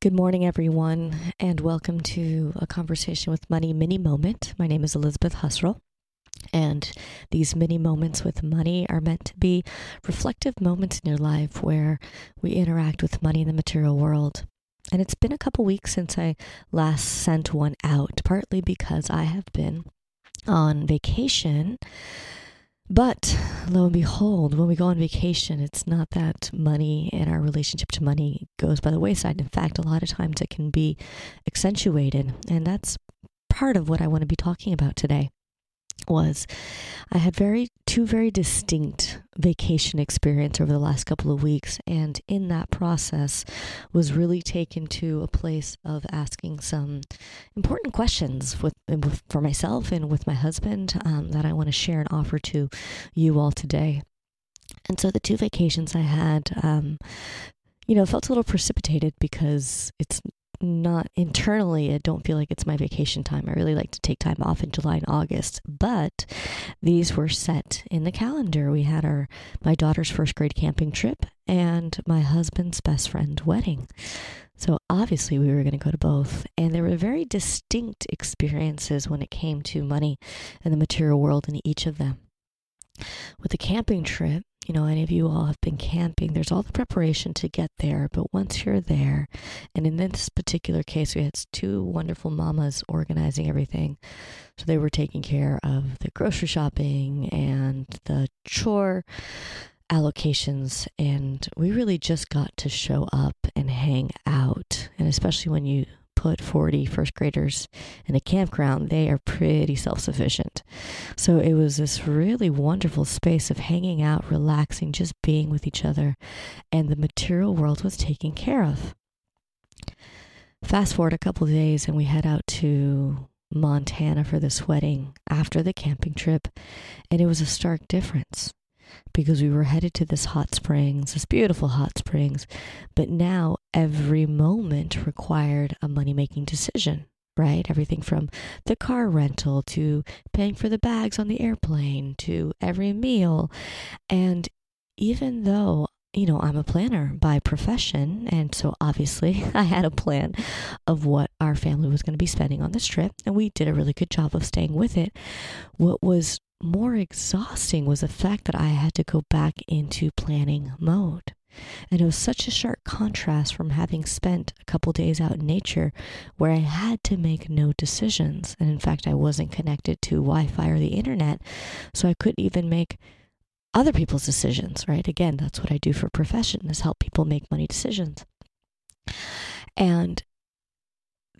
Good morning, everyone, and welcome to a conversation with money mini moment. My name is Elizabeth Husserl, and these mini moments with money are meant to be reflective moments in your life where we interact with money in the material world. And it's been a couple weeks since I last sent one out, partly because I have been on vacation but lo and behold, when we go on vacation, it's not that money and our relationship to money goes by the wayside. In fact, a lot of times it can be accentuated. And that's part of what I want to be talking about today was I had very two very distinct vacation experience over the last couple of weeks and in that process was really taken to a place of asking some important questions with, with for myself and with my husband um, that I want to share and offer to you all today. And so the two vacations I had um, you know, felt a little precipitated because it's not internally, I don't feel like it's my vacation time. I really like to take time off in July and August, but these were set in the calendar. We had our my daughter's first grade camping trip and my husband's best friend wedding. So obviously we were going to go to both, and there were very distinct experiences when it came to money and the material world in each of them. With the camping trip, you know, any of you all have been camping, there's all the preparation to get there. But once you're there, and in this particular case, we had two wonderful mamas organizing everything. So they were taking care of the grocery shopping and the chore allocations. And we really just got to show up and hang out. And especially when you put 40 first graders in a campground, they are pretty self sufficient. So it was this really wonderful space of hanging out, relaxing, just being with each other, and the material world was taken care of. Fast forward a couple days, and we head out to Montana for this wedding after the camping trip, and it was a stark difference because we were headed to this hot springs, this beautiful hot springs. But now every moment required a money making decision, right? Everything from the car rental to paying for the bags on the airplane to every meal. And even though you know, I'm a planner by profession. And so obviously I had a plan of what our family was going to be spending on this trip. And we did a really good job of staying with it. What was more exhausting was the fact that I had to go back into planning mode. And it was such a sharp contrast from having spent a couple days out in nature where I had to make no decisions. And in fact, I wasn't connected to Wi Fi or the internet, so I couldn't even make other people's decisions, right? Again, that's what I do for profession is help people make money decisions. And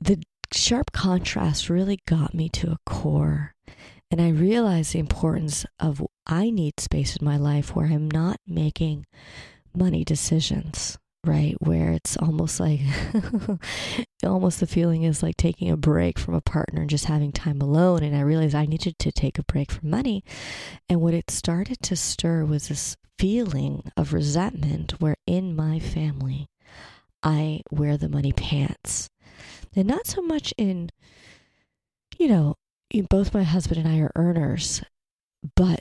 the sharp contrast really got me to a core and I realized the importance of I need space in my life where I'm not making money decisions, right? Where it's almost like, almost the feeling is like taking a break from a partner and just having time alone. And I realized I needed to take a break from money. And what it started to stir was this feeling of resentment where in my family, I wear the money pants. And not so much in, you know, both my husband and I are earners, but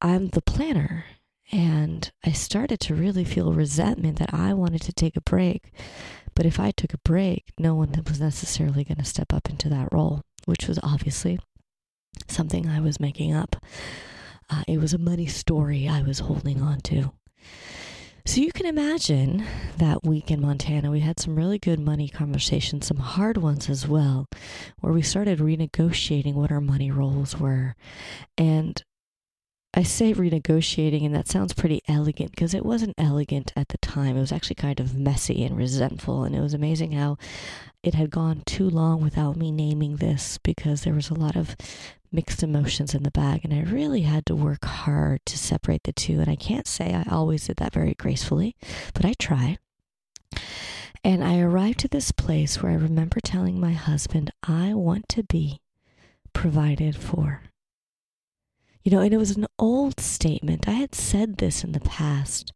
I'm the planner. And I started to really feel resentment that I wanted to take a break. But if I took a break, no one was necessarily going to step up into that role, which was obviously something I was making up. Uh, it was a money story I was holding on to. So you can imagine that week in Montana, we had some really good money conversations, some hard ones as well, where we started renegotiating what our money roles were. And I say renegotiating, and that sounds pretty elegant because it wasn't elegant at the time. It was actually kind of messy and resentful. And it was amazing how it had gone too long without me naming this because there was a lot of mixed emotions in the bag. And I really had to work hard to separate the two. And I can't say I always did that very gracefully, but I tried. And I arrived to this place where I remember telling my husband, I want to be provided for. You know, and it was an old statement. I had said this in the past,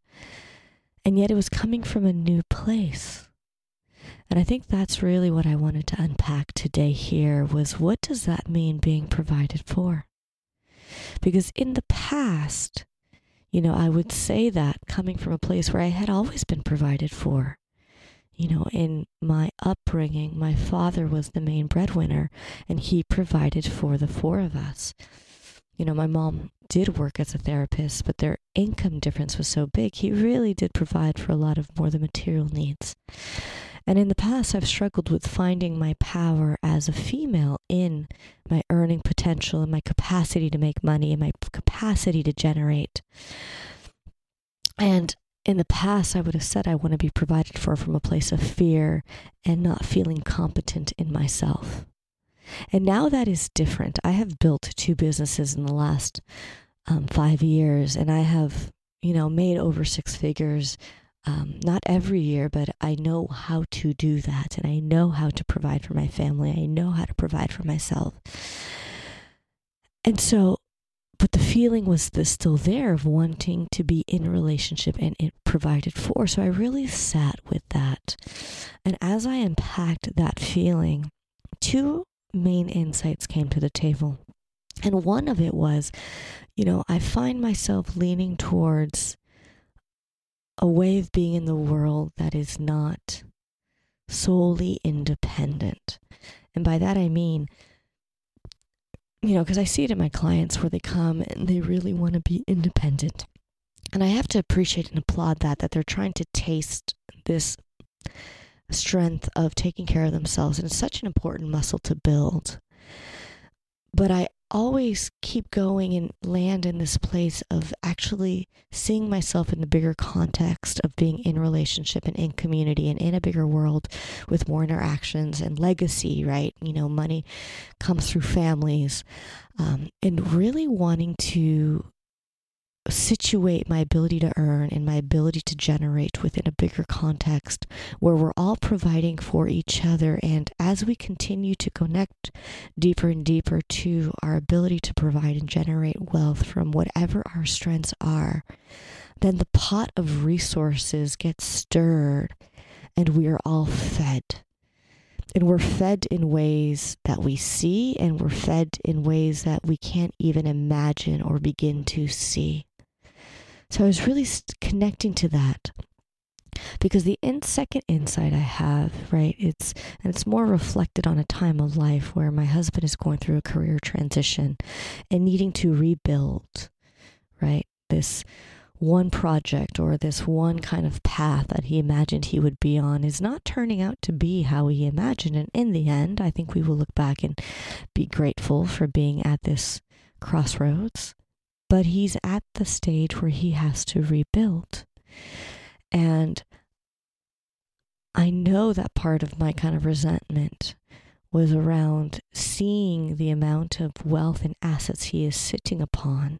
and yet it was coming from a new place. And I think that's really what I wanted to unpack today here was what does that mean being provided for? Because in the past, you know, I would say that coming from a place where I had always been provided for. you know, in my upbringing, my father was the main breadwinner and he provided for the four of us. You know, my mom did work as a therapist, but their income difference was so big, he really did provide for a lot of more the material needs. And in the past, I've struggled with finding my power as a female in my earning potential and my capacity to make money and my capacity to generate. And in the past, I would have said I want to be provided for from a place of fear and not feeling competent in myself. And now that is different. I have built two businesses in the last um, five years, and I have, you know, made over six figures. Um, not every year, but I know how to do that, and I know how to provide for my family. I know how to provide for myself. And so but the feeling was the, still there of wanting to be in a relationship and it provided for. So I really sat with that. And as I unpacked that feeling, two main insights came to the table. And one of it was, you know, I find myself leaning towards a way of being in the world that is not solely independent. And by that I mean, you know, because I see it in my clients where they come and they really want to be independent. And I have to appreciate and applaud that, that they're trying to taste this strength of taking care of themselves. And it's such an important muscle to build. But I always keep going and land in this place of actually seeing myself in the bigger context of being in relationship and in community and in a bigger world with more interactions and legacy, right? You know, money comes through families, um, and really wanting to situate my ability to earn and my ability to generate within a bigger context where we're all providing for each other. And as we continue to connect deeper and deeper to our ability to provide and generate wealth from whatever our strengths are, then the pot of resources gets stirred and we are all fed. And we're fed in ways that we see, and we're fed in ways that we can't even imagine or begin to see. So I was really connecting to that because the in second insight I have, right, it's and it's more reflected on a time of life where my husband is going through a career transition and needing to rebuild, right? This one project or this one kind of path that he imagined he would be on is not turning out to be how he imagined. And in the end, I think we will look back and be grateful for being at this crossroads but he's at the stage where he has to rebuild. And I know that part of my kind of resentment was around seeing the amount of wealth and assets he is sitting upon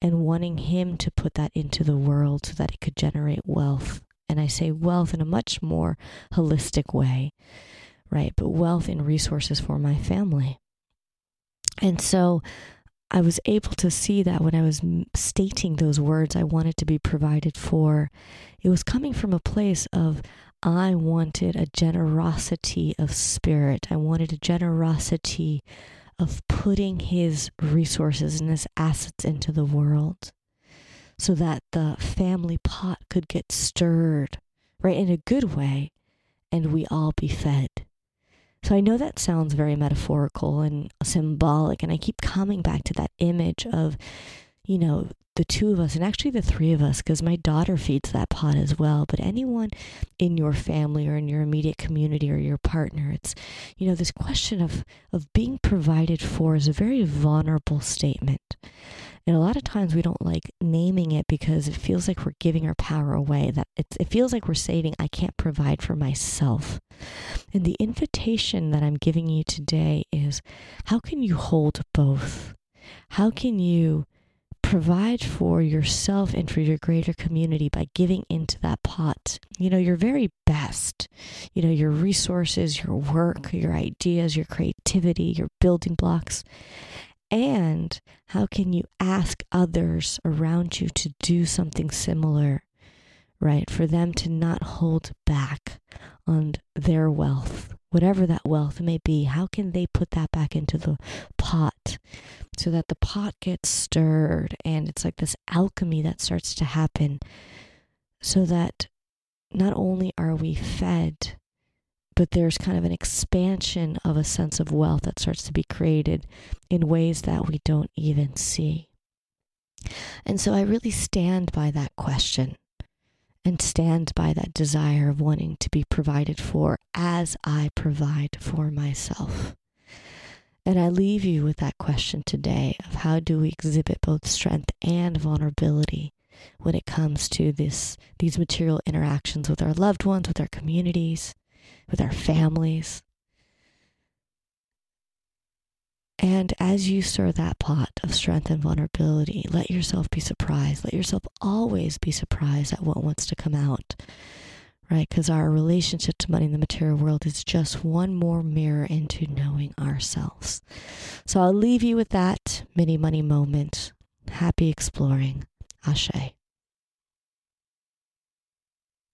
and wanting him to put that into the world so that it could generate wealth. And I say wealth in a much more holistic way, right? But wealth and resources for my family. And so I was able to see that when I was stating those words, I wanted to be provided for. It was coming from a place of, I wanted a generosity of spirit. I wanted a generosity of putting his resources and his assets into the world so that the family pot could get stirred, right, in a good way, and we all be fed. So I know that sounds very metaphorical and symbolic, and I keep coming back to that image of, you know, the two of us, and actually the three of us, because my daughter feeds that pot as well. But anyone in your family or in your immediate community or your partner, it's, you know, this question of of being provided for is a very vulnerable statement. And a lot of times we don't like naming it because it feels like we're giving our power away. That it, it feels like we're saying, I can't provide for myself. And the invitation that I'm giving you today is how can you hold both? How can you provide for yourself and for your greater community by giving into that pot? You know, your very best, you know, your resources, your work, your ideas, your creativity, your building blocks. And how can you ask others around you to do something similar, right? For them to not hold back on their wealth, whatever that wealth may be. How can they put that back into the pot so that the pot gets stirred and it's like this alchemy that starts to happen so that not only are we fed, but there's kind of an expansion of a sense of wealth that starts to be created in ways that we don't even see. And so I really stand by that question and stand by that desire of wanting to be provided for as I provide for myself. And I leave you with that question today of how do we exhibit both strength and vulnerability when it comes to this these material interactions with our loved ones, with our communities, with our families. And as you stir that pot of strength and vulnerability, let yourself be surprised. Let yourself always be surprised at what wants to come out, right? Because our relationship to money in the material world is just one more mirror into knowing ourselves. So I'll leave you with that mini money moment. Happy exploring. Ashe.